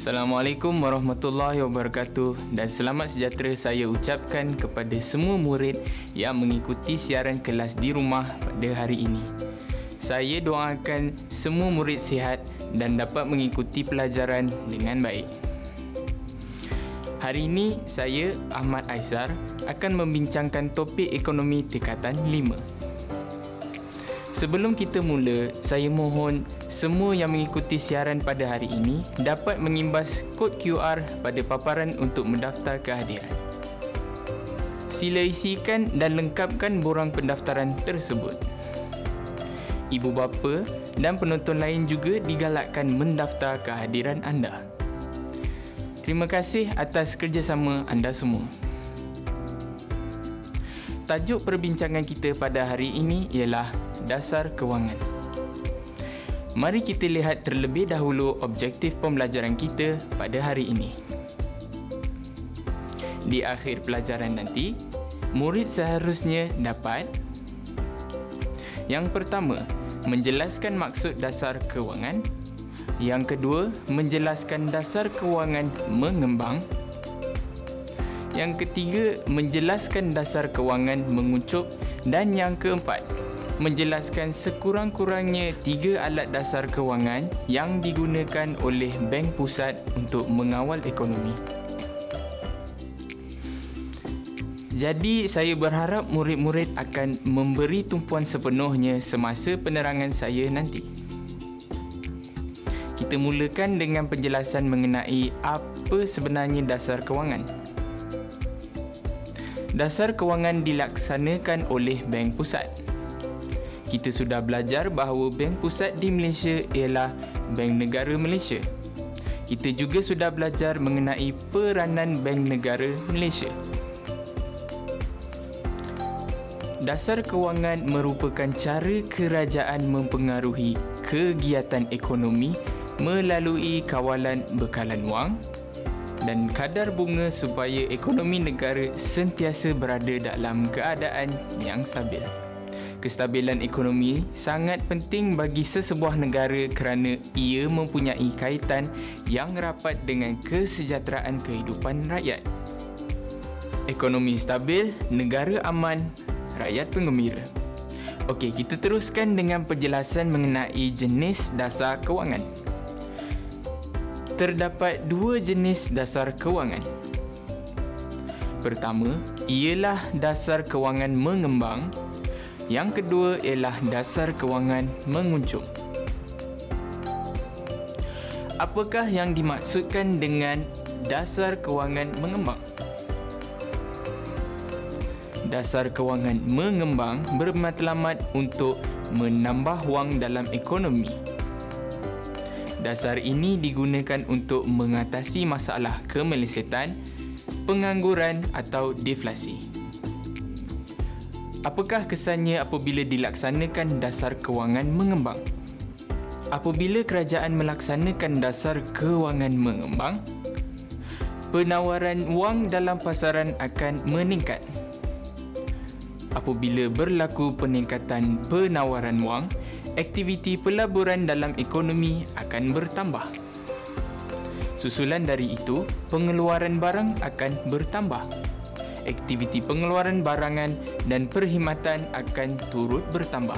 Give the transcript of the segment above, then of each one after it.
Assalamualaikum warahmatullahi wabarakatuh dan selamat sejahtera saya ucapkan kepada semua murid yang mengikuti siaran kelas di rumah pada hari ini. Saya doakan semua murid sihat dan dapat mengikuti pelajaran dengan baik. Hari ini saya Ahmad Aizar akan membincangkan topik ekonomi tingkatan 5. Sebelum kita mula, saya mohon semua yang mengikuti siaran pada hari ini dapat mengimbas kod QR pada paparan untuk mendaftar kehadiran. Sila isikan dan lengkapkan borang pendaftaran tersebut. Ibu bapa dan penonton lain juga digalakkan mendaftar kehadiran anda. Terima kasih atas kerjasama anda semua. Tajuk perbincangan kita pada hari ini ialah dasar kewangan. Mari kita lihat terlebih dahulu objektif pembelajaran kita pada hari ini. Di akhir pelajaran nanti, murid seharusnya dapat Yang pertama, menjelaskan maksud dasar kewangan. Yang kedua, menjelaskan dasar kewangan mengembang. Yang ketiga, menjelaskan dasar kewangan menguncup dan yang keempat, menjelaskan sekurang-kurangnya tiga alat dasar kewangan yang digunakan oleh Bank Pusat untuk mengawal ekonomi. Jadi saya berharap murid-murid akan memberi tumpuan sepenuhnya semasa penerangan saya nanti. Kita mulakan dengan penjelasan mengenai apa sebenarnya dasar kewangan. Dasar kewangan dilaksanakan oleh Bank Pusat kita sudah belajar bahawa bank pusat di Malaysia ialah Bank Negara Malaysia. Kita juga sudah belajar mengenai peranan Bank Negara Malaysia. Dasar kewangan merupakan cara kerajaan mempengaruhi kegiatan ekonomi melalui kawalan bekalan wang dan kadar bunga supaya ekonomi negara sentiasa berada dalam keadaan yang stabil kestabilan ekonomi sangat penting bagi sesebuah negara kerana ia mempunyai kaitan yang rapat dengan kesejahteraan kehidupan rakyat. Ekonomi stabil, negara aman, rakyat penggembira. Okey, kita teruskan dengan penjelasan mengenai jenis dasar kewangan. Terdapat dua jenis dasar kewangan. Pertama, ialah dasar kewangan mengembang yang kedua ialah dasar kewangan menguncup. Apakah yang dimaksudkan dengan dasar kewangan mengembang? Dasar kewangan mengembang bermatlamat untuk menambah wang dalam ekonomi. Dasar ini digunakan untuk mengatasi masalah kemelesetan, pengangguran atau deflasi. Apakah kesannya apabila dilaksanakan dasar kewangan mengembang? Apabila kerajaan melaksanakan dasar kewangan mengembang, penawaran wang dalam pasaran akan meningkat. Apabila berlaku peningkatan penawaran wang, aktiviti pelaburan dalam ekonomi akan bertambah. Susulan dari itu, pengeluaran barang akan bertambah aktiviti pengeluaran barangan dan perkhidmatan akan turut bertambah.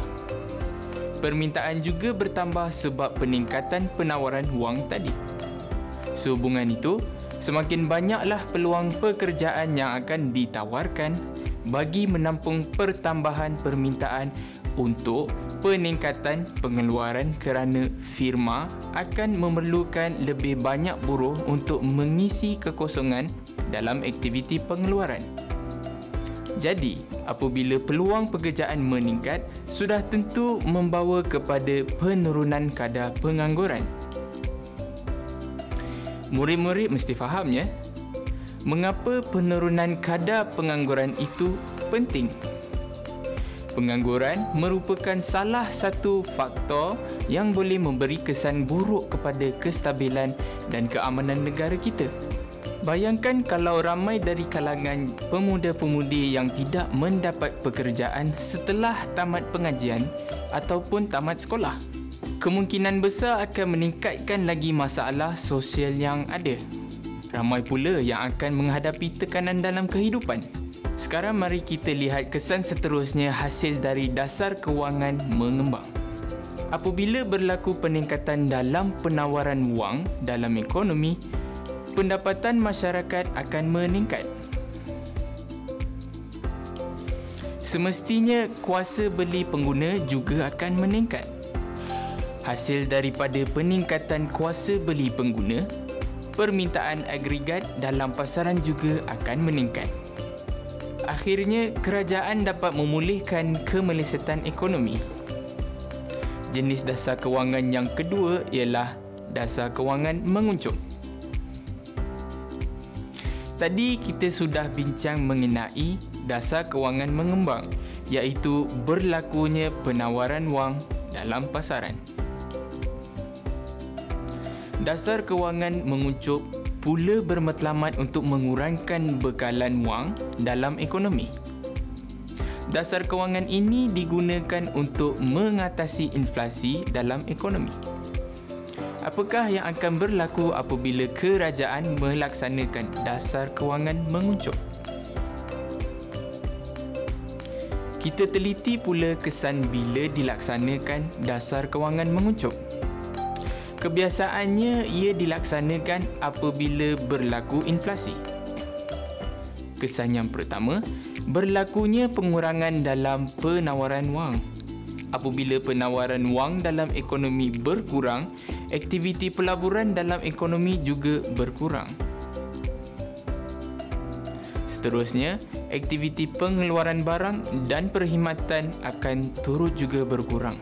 Permintaan juga bertambah sebab peningkatan penawaran wang tadi. Sehubungan itu, semakin banyaklah peluang pekerjaan yang akan ditawarkan bagi menampung pertambahan permintaan untuk peningkatan pengeluaran kerana firma akan memerlukan lebih banyak buruh untuk mengisi kekosongan dalam aktiviti pengeluaran. Jadi, apabila peluang pekerjaan meningkat, sudah tentu membawa kepada penurunan kadar pengangguran. Murid-murid mesti faham ya, mengapa penurunan kadar pengangguran itu penting. Pengangguran merupakan salah satu faktor yang boleh memberi kesan buruk kepada kestabilan dan keamanan negara kita. Bayangkan kalau ramai dari kalangan pemuda-pemudi yang tidak mendapat pekerjaan setelah tamat pengajian ataupun tamat sekolah. kemungkinan besar akan meningkatkan lagi masalah sosial yang ada. Ramai pula yang akan menghadapi tekanan dalam kehidupan. Sekarang mari kita lihat kesan seterusnya hasil dari dasar kewangan mengembang. Apabila berlaku peningkatan dalam penawaran wang dalam ekonomi, pendapatan masyarakat akan meningkat. Semestinya kuasa beli pengguna juga akan meningkat. Hasil daripada peningkatan kuasa beli pengguna, permintaan agregat dalam pasaran juga akan meningkat. Akhirnya, kerajaan dapat memulihkan kemelesetan ekonomi. Jenis dasar kewangan yang kedua ialah dasar kewangan menguncup. Tadi kita sudah bincang mengenai dasar kewangan mengembang iaitu berlakunya penawaran wang dalam pasaran. Dasar kewangan menguncup pula bermatlamat untuk mengurangkan bekalan wang dalam ekonomi. Dasar kewangan ini digunakan untuk mengatasi inflasi dalam ekonomi. Apakah yang akan berlaku apabila kerajaan melaksanakan dasar kewangan menguncup? Kita teliti pula kesan bila dilaksanakan dasar kewangan menguncup. Kebiasaannya ia dilaksanakan apabila berlaku inflasi. Kesan yang pertama, berlakunya pengurangan dalam penawaran wang. Apabila penawaran wang dalam ekonomi berkurang, aktiviti pelaburan dalam ekonomi juga berkurang. Seterusnya, aktiviti pengeluaran barang dan perkhidmatan akan turut juga berkurang.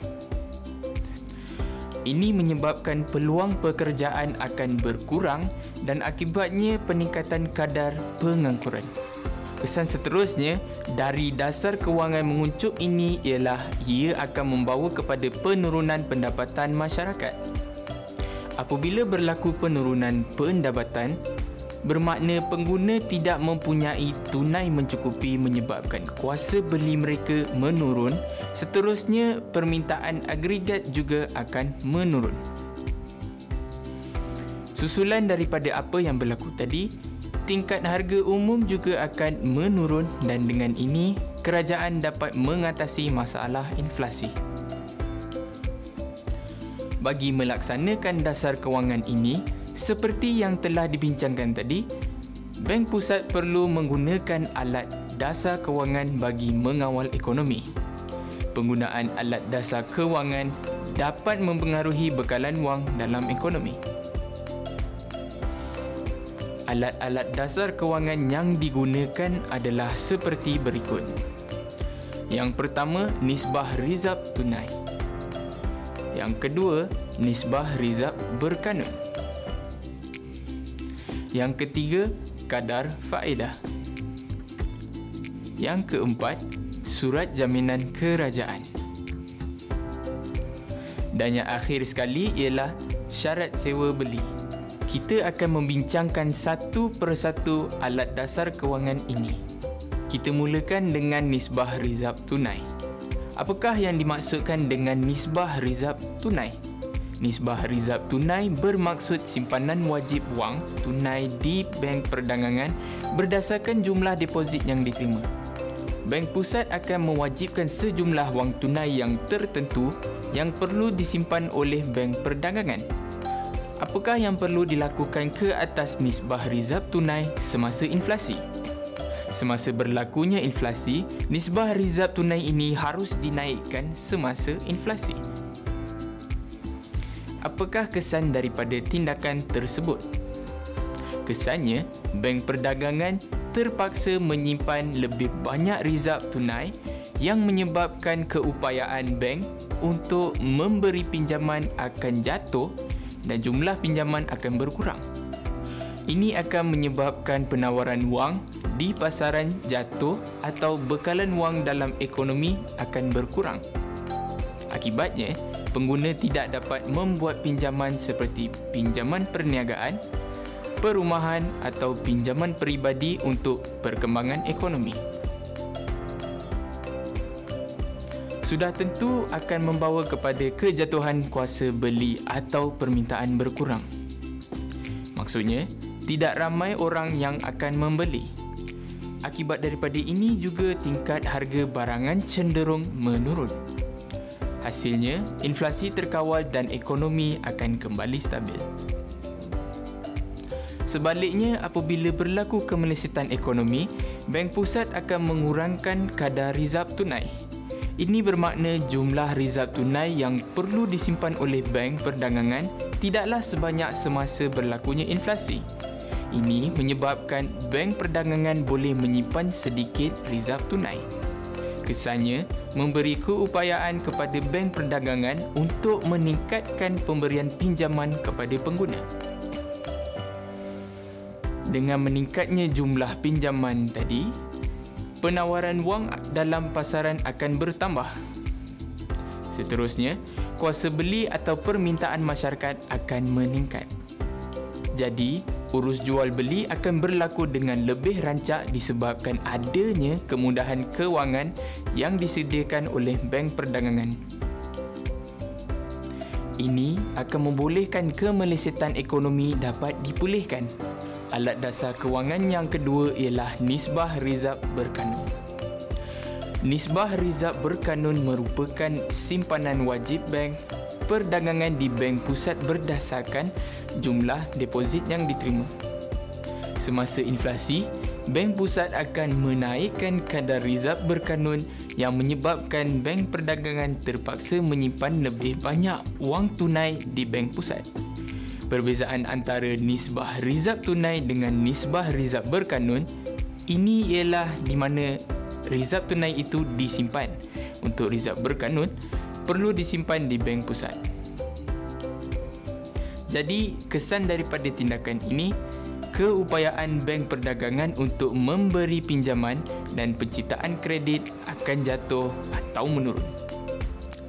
Ini menyebabkan peluang pekerjaan akan berkurang dan akibatnya peningkatan kadar pengangguran. Kesan seterusnya dari dasar kewangan menguncup ini ialah ia akan membawa kepada penurunan pendapatan masyarakat. Apabila berlaku penurunan pendapatan, bermakna pengguna tidak mempunyai tunai mencukupi menyebabkan kuasa beli mereka menurun seterusnya permintaan agregat juga akan menurun. Susulan daripada apa yang berlaku tadi tingkat harga umum juga akan menurun dan dengan ini kerajaan dapat mengatasi masalah inflasi bagi melaksanakan dasar kewangan ini seperti yang telah dibincangkan tadi, Bank Pusat perlu menggunakan alat dasar kewangan bagi mengawal ekonomi. Penggunaan alat dasar kewangan dapat mempengaruhi bekalan wang dalam ekonomi. Alat-alat dasar kewangan yang digunakan adalah seperti berikut. Yang pertama, nisbah rizab tunai. Yang kedua, nisbah rizab berkanun. Yang ketiga, kadar faedah. Yang keempat, surat jaminan kerajaan. Dan yang akhir sekali ialah syarat sewa beli. Kita akan membincangkan satu persatu alat dasar kewangan ini. Kita mulakan dengan nisbah rizab tunai. Apakah yang dimaksudkan dengan nisbah rizab tunai? Nisbah rizab tunai bermaksud simpanan wajib wang tunai di bank perdagangan berdasarkan jumlah deposit yang diterima. Bank pusat akan mewajibkan sejumlah wang tunai yang tertentu yang perlu disimpan oleh bank perdagangan. Apakah yang perlu dilakukan ke atas nisbah rizab tunai semasa inflasi? Semasa berlakunya inflasi, nisbah rizab tunai ini harus dinaikkan semasa inflasi apakah kesan daripada tindakan tersebut? Kesannya, bank perdagangan terpaksa menyimpan lebih banyak rizab tunai yang menyebabkan keupayaan bank untuk memberi pinjaman akan jatuh dan jumlah pinjaman akan berkurang. Ini akan menyebabkan penawaran wang di pasaran jatuh atau bekalan wang dalam ekonomi akan berkurang. Akibatnya, pengguna tidak dapat membuat pinjaman seperti pinjaman perniagaan, perumahan atau pinjaman peribadi untuk perkembangan ekonomi. sudah tentu akan membawa kepada kejatuhan kuasa beli atau permintaan berkurang. Maksudnya, tidak ramai orang yang akan membeli. Akibat daripada ini juga tingkat harga barangan cenderung menurun. Hasilnya, inflasi terkawal dan ekonomi akan kembali stabil. Sebaliknya, apabila berlaku kemelesetan ekonomi, Bank Pusat akan mengurangkan kadar rizab tunai. Ini bermakna jumlah rizab tunai yang perlu disimpan oleh bank perdagangan tidaklah sebanyak semasa berlakunya inflasi. Ini menyebabkan bank perdagangan boleh menyimpan sedikit rizab tunai. Kesannya, memberi keupayaan kepada bank perdagangan untuk meningkatkan pemberian pinjaman kepada pengguna dengan meningkatnya jumlah pinjaman tadi, penawaran wang dalam pasaran akan bertambah. Seterusnya, kuasa beli atau permintaan masyarakat akan meningkat. Jadi, urus jual beli akan berlaku dengan lebih rancak disebabkan adanya kemudahan kewangan yang disediakan oleh bank perdagangan. Ini akan membolehkan kemelesetan ekonomi dapat dipulihkan. Alat dasar kewangan yang kedua ialah nisbah rizab berkanun. Nisbah rizab berkanun merupakan simpanan wajib bank perdagangan di bank pusat berdasarkan jumlah deposit yang diterima. Semasa inflasi, bank pusat akan menaikkan kadar rizab berkanun yang menyebabkan bank perdagangan terpaksa menyimpan lebih banyak wang tunai di bank pusat. Perbezaan antara nisbah rizab tunai dengan nisbah rizab berkanun ini ialah di mana rizab tunai itu disimpan. Untuk rizab berkanun perlu disimpan di bank pusat. Jadi, kesan daripada tindakan ini keupayaan bank perdagangan untuk memberi pinjaman dan penciptaan kredit akan jatuh atau menurun.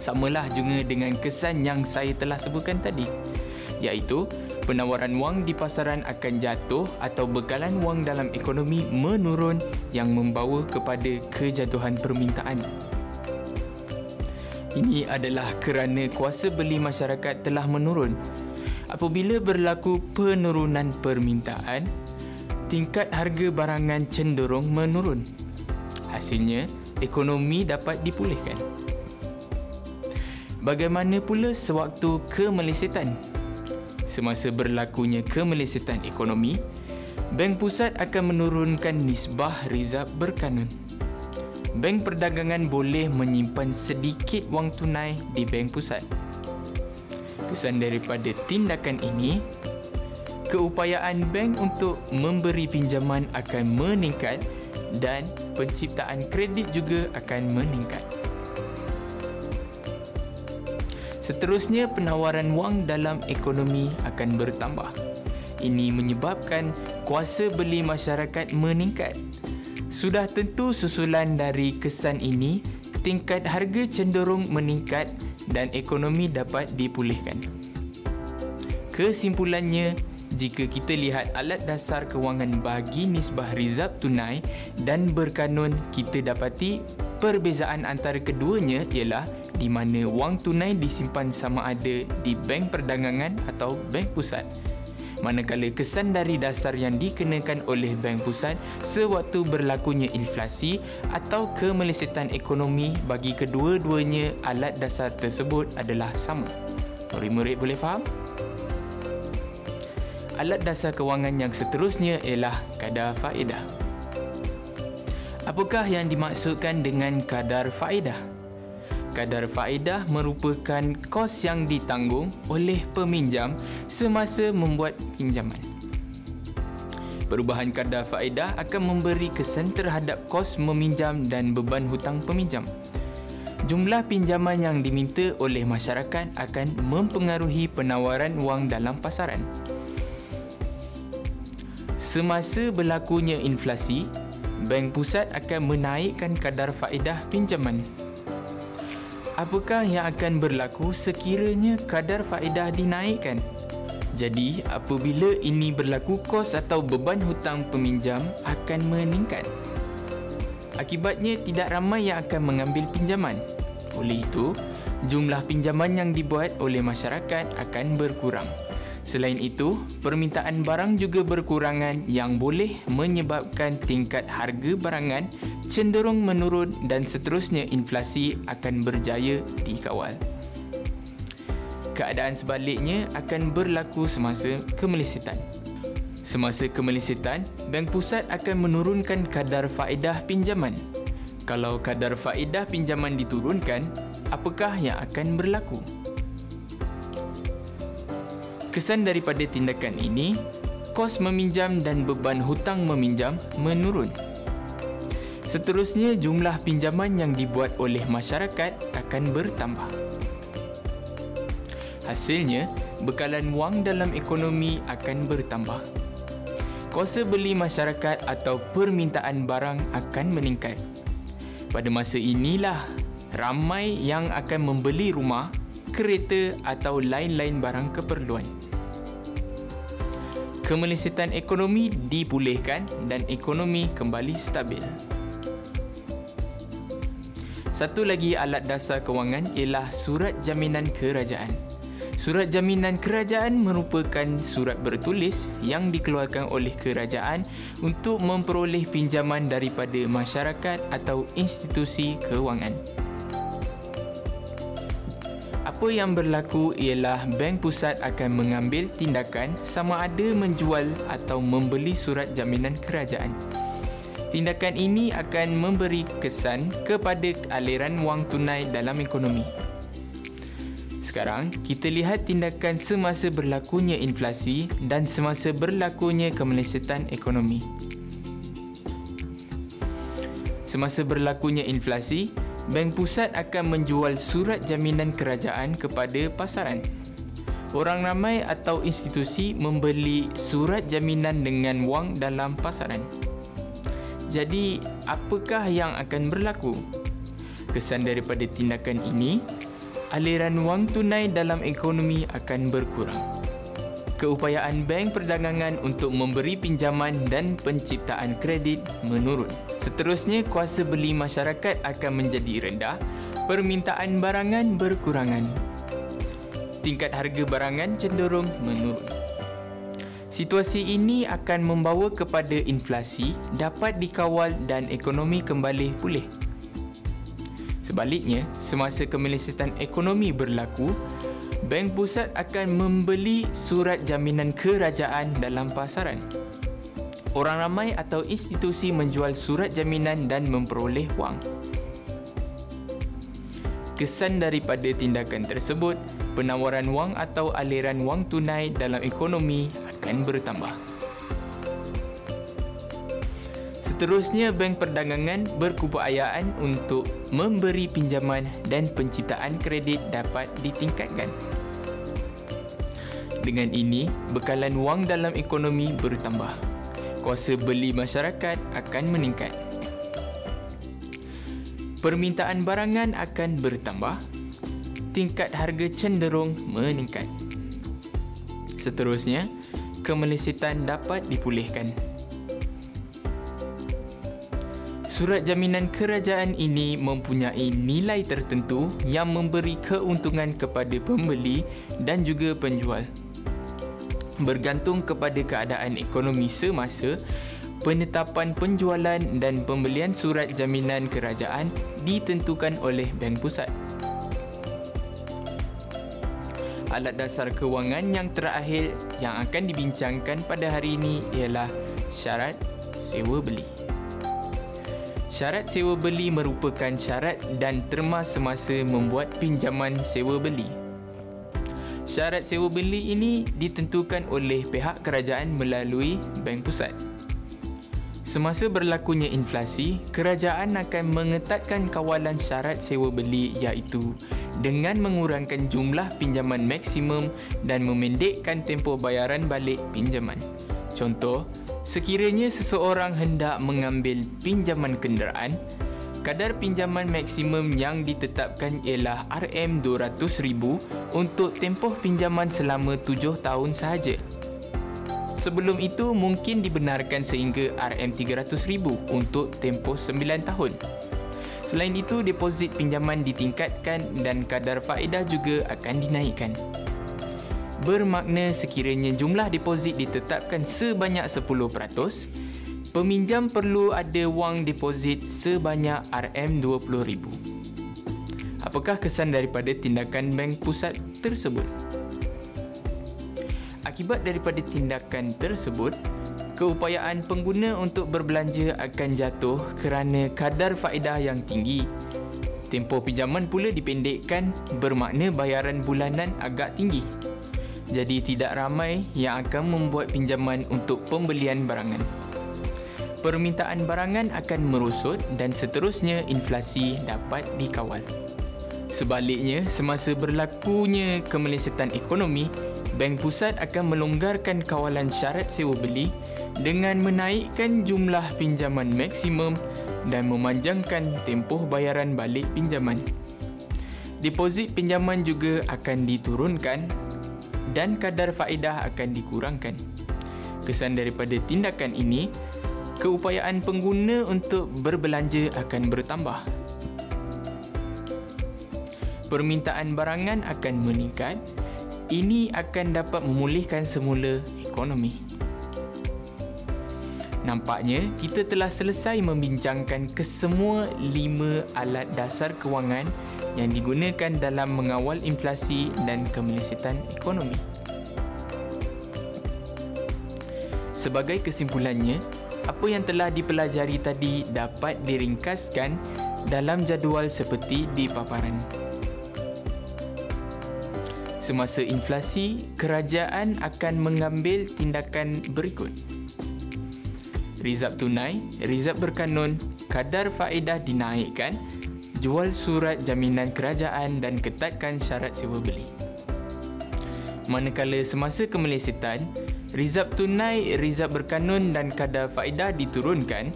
Samalah juga dengan kesan yang saya telah sebutkan tadi iaitu penawaran wang di pasaran akan jatuh atau bekalan wang dalam ekonomi menurun yang membawa kepada kejatuhan permintaan. Ini adalah kerana kuasa beli masyarakat telah menurun. Apabila berlaku penurunan permintaan, tingkat harga barangan cenderung menurun. Hasilnya, ekonomi dapat dipulihkan. Bagaimana pula sewaktu kemelesetan? semasa berlakunya kemelesetan ekonomi, Bank Pusat akan menurunkan nisbah rizab berkanun. Bank perdagangan boleh menyimpan sedikit wang tunai di Bank Pusat. Kesan daripada tindakan ini, keupayaan bank untuk memberi pinjaman akan meningkat dan penciptaan kredit juga akan meningkat. Seterusnya, penawaran wang dalam ekonomi akan bertambah. Ini menyebabkan kuasa beli masyarakat meningkat. Sudah tentu susulan dari kesan ini, tingkat harga cenderung meningkat dan ekonomi dapat dipulihkan. Kesimpulannya, jika kita lihat alat dasar kewangan bagi nisbah rizab tunai dan berkanun, kita dapati perbezaan antara keduanya ialah di mana wang tunai disimpan sama ada di bank perdagangan atau bank pusat. Manakala kesan dari dasar yang dikenakan oleh bank pusat sewaktu berlakunya inflasi atau kemelesetan ekonomi bagi kedua-duanya alat dasar tersebut adalah sama. Murid-murid boleh faham? Alat dasar kewangan yang seterusnya ialah kadar faedah. Apakah yang dimaksudkan dengan kadar faedah? Kadar faedah merupakan kos yang ditanggung oleh peminjam semasa membuat pinjaman. Perubahan kadar faedah akan memberi kesan terhadap kos meminjam dan beban hutang peminjam. Jumlah pinjaman yang diminta oleh masyarakat akan mempengaruhi penawaran wang dalam pasaran. Semasa berlakunya inflasi, bank pusat akan menaikkan kadar faedah pinjaman apakah yang akan berlaku sekiranya kadar faedah dinaikkan? Jadi, apabila ini berlaku, kos atau beban hutang peminjam akan meningkat. Akibatnya, tidak ramai yang akan mengambil pinjaman. Oleh itu, jumlah pinjaman yang dibuat oleh masyarakat akan berkurang. Selain itu, permintaan barang juga berkurangan yang boleh menyebabkan tingkat harga barangan cenderung menurun dan seterusnya inflasi akan berjaya dikawal. Keadaan sebaliknya akan berlaku semasa kemelesetan. Semasa kemelesetan, Bank Pusat akan menurunkan kadar faedah pinjaman. Kalau kadar faedah pinjaman diturunkan, apakah yang akan berlaku? Kesan daripada tindakan ini, kos meminjam dan beban hutang meminjam menurun. Seterusnya, jumlah pinjaman yang dibuat oleh masyarakat akan bertambah. Hasilnya, bekalan wang dalam ekonomi akan bertambah. Kuasa beli masyarakat atau permintaan barang akan meningkat. Pada masa inilah, ramai yang akan membeli rumah, kereta atau lain-lain barang keperluan kemelesetan ekonomi dipulihkan dan ekonomi kembali stabil. Satu lagi alat dasar kewangan ialah surat jaminan kerajaan. Surat jaminan kerajaan merupakan surat bertulis yang dikeluarkan oleh kerajaan untuk memperoleh pinjaman daripada masyarakat atau institusi kewangan apa yang berlaku ialah bank pusat akan mengambil tindakan sama ada menjual atau membeli surat jaminan kerajaan. Tindakan ini akan memberi kesan kepada aliran wang tunai dalam ekonomi. Sekarang, kita lihat tindakan semasa berlakunya inflasi dan semasa berlakunya kemelesetan ekonomi. Semasa berlakunya inflasi, Bank Pusat akan menjual surat jaminan kerajaan kepada pasaran. Orang ramai atau institusi membeli surat jaminan dengan wang dalam pasaran. Jadi, apakah yang akan berlaku? Kesan daripada tindakan ini, aliran wang tunai dalam ekonomi akan berkurang keupayaan bank perdagangan untuk memberi pinjaman dan penciptaan kredit menurun. Seterusnya, kuasa beli masyarakat akan menjadi rendah, permintaan barangan berkurangan. Tingkat harga barangan cenderung menurun. Situasi ini akan membawa kepada inflasi dapat dikawal dan ekonomi kembali pulih. Sebaliknya, semasa kemelesetan ekonomi berlaku, Bank Pusat akan membeli surat jaminan kerajaan dalam pasaran. Orang ramai atau institusi menjual surat jaminan dan memperoleh wang. Kesan daripada tindakan tersebut, penawaran wang atau aliran wang tunai dalam ekonomi akan bertambah. Seterusnya, bank perdagangan berkeupayaan untuk memberi pinjaman dan penciptaan kredit dapat ditingkatkan. Dengan ini, bekalan wang dalam ekonomi bertambah. Kuasa beli masyarakat akan meningkat. Permintaan barangan akan bertambah. Tingkat harga cenderung meningkat. Seterusnya, kemelesetan dapat dipulihkan. Surat jaminan kerajaan ini mempunyai nilai tertentu yang memberi keuntungan kepada pembeli dan juga penjual. Bergantung kepada keadaan ekonomi semasa, penetapan penjualan dan pembelian surat jaminan kerajaan ditentukan oleh Bank Pusat. Alat dasar kewangan yang terakhir yang akan dibincangkan pada hari ini ialah syarat sewa beli. Syarat sewa beli merupakan syarat dan terma semasa membuat pinjaman sewa beli. Syarat sewa beli ini ditentukan oleh pihak kerajaan melalui Bank Pusat. Semasa berlakunya inflasi, kerajaan akan mengetatkan kawalan syarat sewa beli iaitu dengan mengurangkan jumlah pinjaman maksimum dan memendekkan tempoh bayaran balik pinjaman. Contoh, Sekiranya seseorang hendak mengambil pinjaman kenderaan, kadar pinjaman maksimum yang ditetapkan ialah RM200,000 untuk tempoh pinjaman selama 7 tahun sahaja. Sebelum itu mungkin dibenarkan sehingga RM300,000 untuk tempoh 9 tahun. Selain itu, deposit pinjaman ditingkatkan dan kadar faedah juga akan dinaikkan. Bermakna sekiranya jumlah deposit ditetapkan sebanyak 10%, peminjam perlu ada wang deposit sebanyak RM20,000. Apakah kesan daripada tindakan bank pusat tersebut? Akibat daripada tindakan tersebut, keupayaan pengguna untuk berbelanja akan jatuh kerana kadar faedah yang tinggi. Tempoh pinjaman pula dipendekkan bermakna bayaran bulanan agak tinggi. Jadi tidak ramai yang akan membuat pinjaman untuk pembelian barangan permintaan barangan akan merosot dan seterusnya inflasi dapat dikawal. Sebaliknya, semasa berlakunya kemelesetan ekonomi, Bank Pusat akan melonggarkan kawalan syarat sewa beli dengan menaikkan jumlah pinjaman maksimum dan memanjangkan tempoh bayaran balik pinjaman. Deposit pinjaman juga akan diturunkan dan kadar faedah akan dikurangkan. Kesan daripada tindakan ini keupayaan pengguna untuk berbelanja akan bertambah. Permintaan barangan akan meningkat. Ini akan dapat memulihkan semula ekonomi. Nampaknya kita telah selesai membincangkan kesemua lima alat dasar kewangan yang digunakan dalam mengawal inflasi dan kemelesetan ekonomi. Sebagai kesimpulannya, apa yang telah dipelajari tadi dapat diringkaskan dalam jadual seperti di paparan. Semasa inflasi, kerajaan akan mengambil tindakan berikut. Rizab tunai, rizab berkanun, kadar faedah dinaikkan, jual surat jaminan kerajaan dan ketatkan syarat sewa beli. Manakala semasa kemelesetan, Rizab tunai, rizab berkanun dan kadar faedah diturunkan,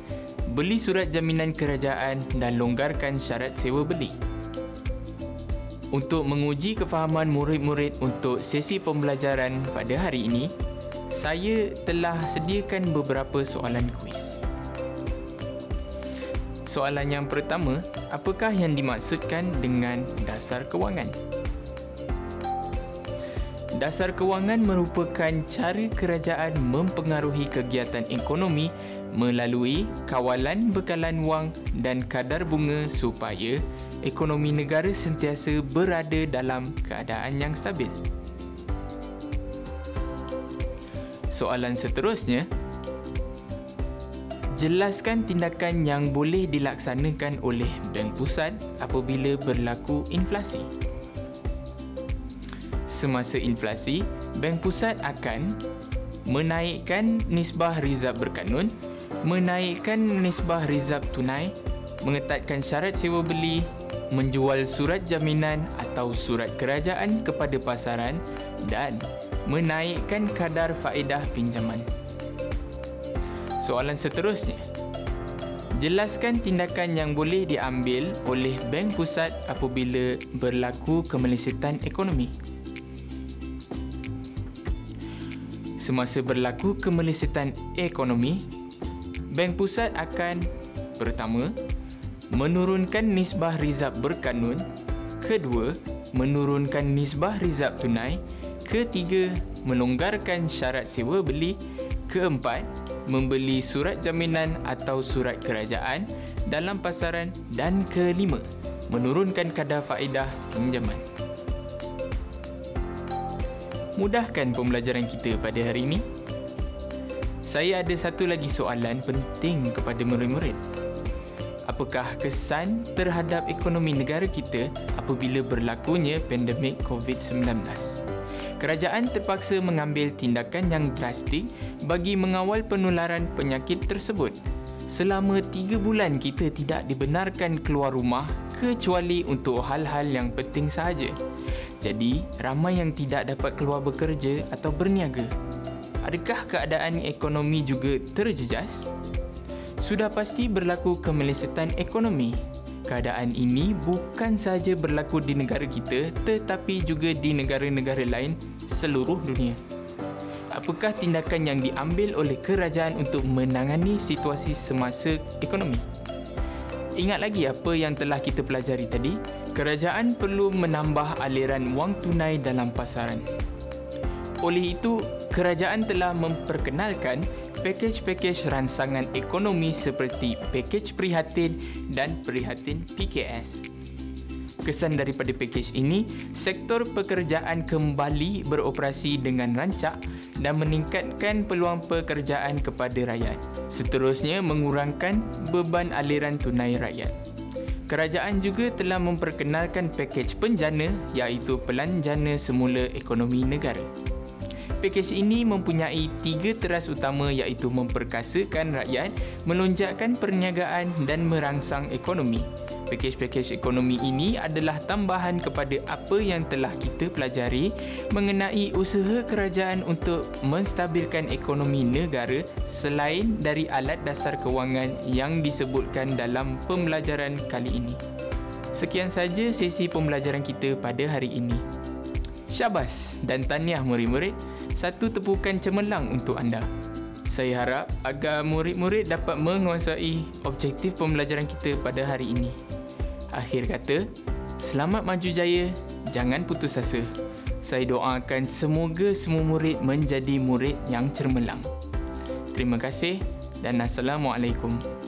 beli surat jaminan kerajaan dan longgarkan syarat sewa beli. Untuk menguji kefahaman murid-murid untuk sesi pembelajaran pada hari ini, saya telah sediakan beberapa soalan kuis. Soalan yang pertama, apakah yang dimaksudkan dengan dasar kewangan? Dasar kewangan merupakan cara kerajaan mempengaruhi kegiatan ekonomi melalui kawalan bekalan wang dan kadar bunga supaya ekonomi negara sentiasa berada dalam keadaan yang stabil. Soalan seterusnya, jelaskan tindakan yang boleh dilaksanakan oleh Bank Pusat apabila berlaku inflasi. Semasa inflasi, Bank Pusat akan menaikkan nisbah rizab berkanun, menaikkan nisbah rizab tunai, mengetatkan syarat sewa beli, menjual surat jaminan atau surat kerajaan kepada pasaran dan menaikkan kadar faedah pinjaman. Soalan seterusnya. Jelaskan tindakan yang boleh diambil oleh Bank Pusat apabila berlaku kemelesetan ekonomi. semasa berlaku kemelesetan ekonomi, Bank Pusat akan pertama, menurunkan nisbah rizab berkanun, kedua, menurunkan nisbah rizab tunai, ketiga, melonggarkan syarat sewa beli, keempat, membeli surat jaminan atau surat kerajaan dalam pasaran dan kelima, menurunkan kadar faedah pinjaman mudahkan pembelajaran kita pada hari ini? Saya ada satu lagi soalan penting kepada murid-murid. Apakah kesan terhadap ekonomi negara kita apabila berlakunya pandemik COVID-19? Kerajaan terpaksa mengambil tindakan yang drastik bagi mengawal penularan penyakit tersebut. Selama tiga bulan kita tidak dibenarkan keluar rumah kecuali untuk hal-hal yang penting sahaja. Jadi, ramai yang tidak dapat keluar bekerja atau berniaga. Adakah keadaan ekonomi juga terjejas? Sudah pasti berlaku kemelesetan ekonomi. Keadaan ini bukan sahaja berlaku di negara kita tetapi juga di negara-negara lain seluruh dunia. Apakah tindakan yang diambil oleh kerajaan untuk menangani situasi semasa ekonomi? Ingat lagi apa yang telah kita pelajari tadi? Kerajaan perlu menambah aliran wang tunai dalam pasaran. Oleh itu, kerajaan telah memperkenalkan pakej-pakej ransangan ekonomi seperti pakej prihatin dan prihatin PKS. Kesan daripada pakej ini, sektor pekerjaan kembali beroperasi dengan rancak dan meningkatkan peluang pekerjaan kepada rakyat. Seterusnya, mengurangkan beban aliran tunai rakyat. Kerajaan juga telah memperkenalkan pakej penjana iaitu Pelan Jana Semula Ekonomi Negara. Pakej ini mempunyai tiga teras utama iaitu memperkasakan rakyat, melonjakkan perniagaan dan merangsang ekonomi. Pakej-pakej ekonomi ini adalah tambahan kepada apa yang telah kita pelajari mengenai usaha kerajaan untuk menstabilkan ekonomi negara selain dari alat dasar kewangan yang disebutkan dalam pembelajaran kali ini. Sekian saja sesi pembelajaran kita pada hari ini. Syabas dan tahniah murid-murid, satu tepukan cemerlang untuk anda. Saya harap agar murid-murid dapat menguasai objektif pembelajaran kita pada hari ini. Akhir kata, selamat maju jaya, jangan putus asa. Saya doakan semoga semua murid menjadi murid yang cermelang. Terima kasih dan Assalamualaikum.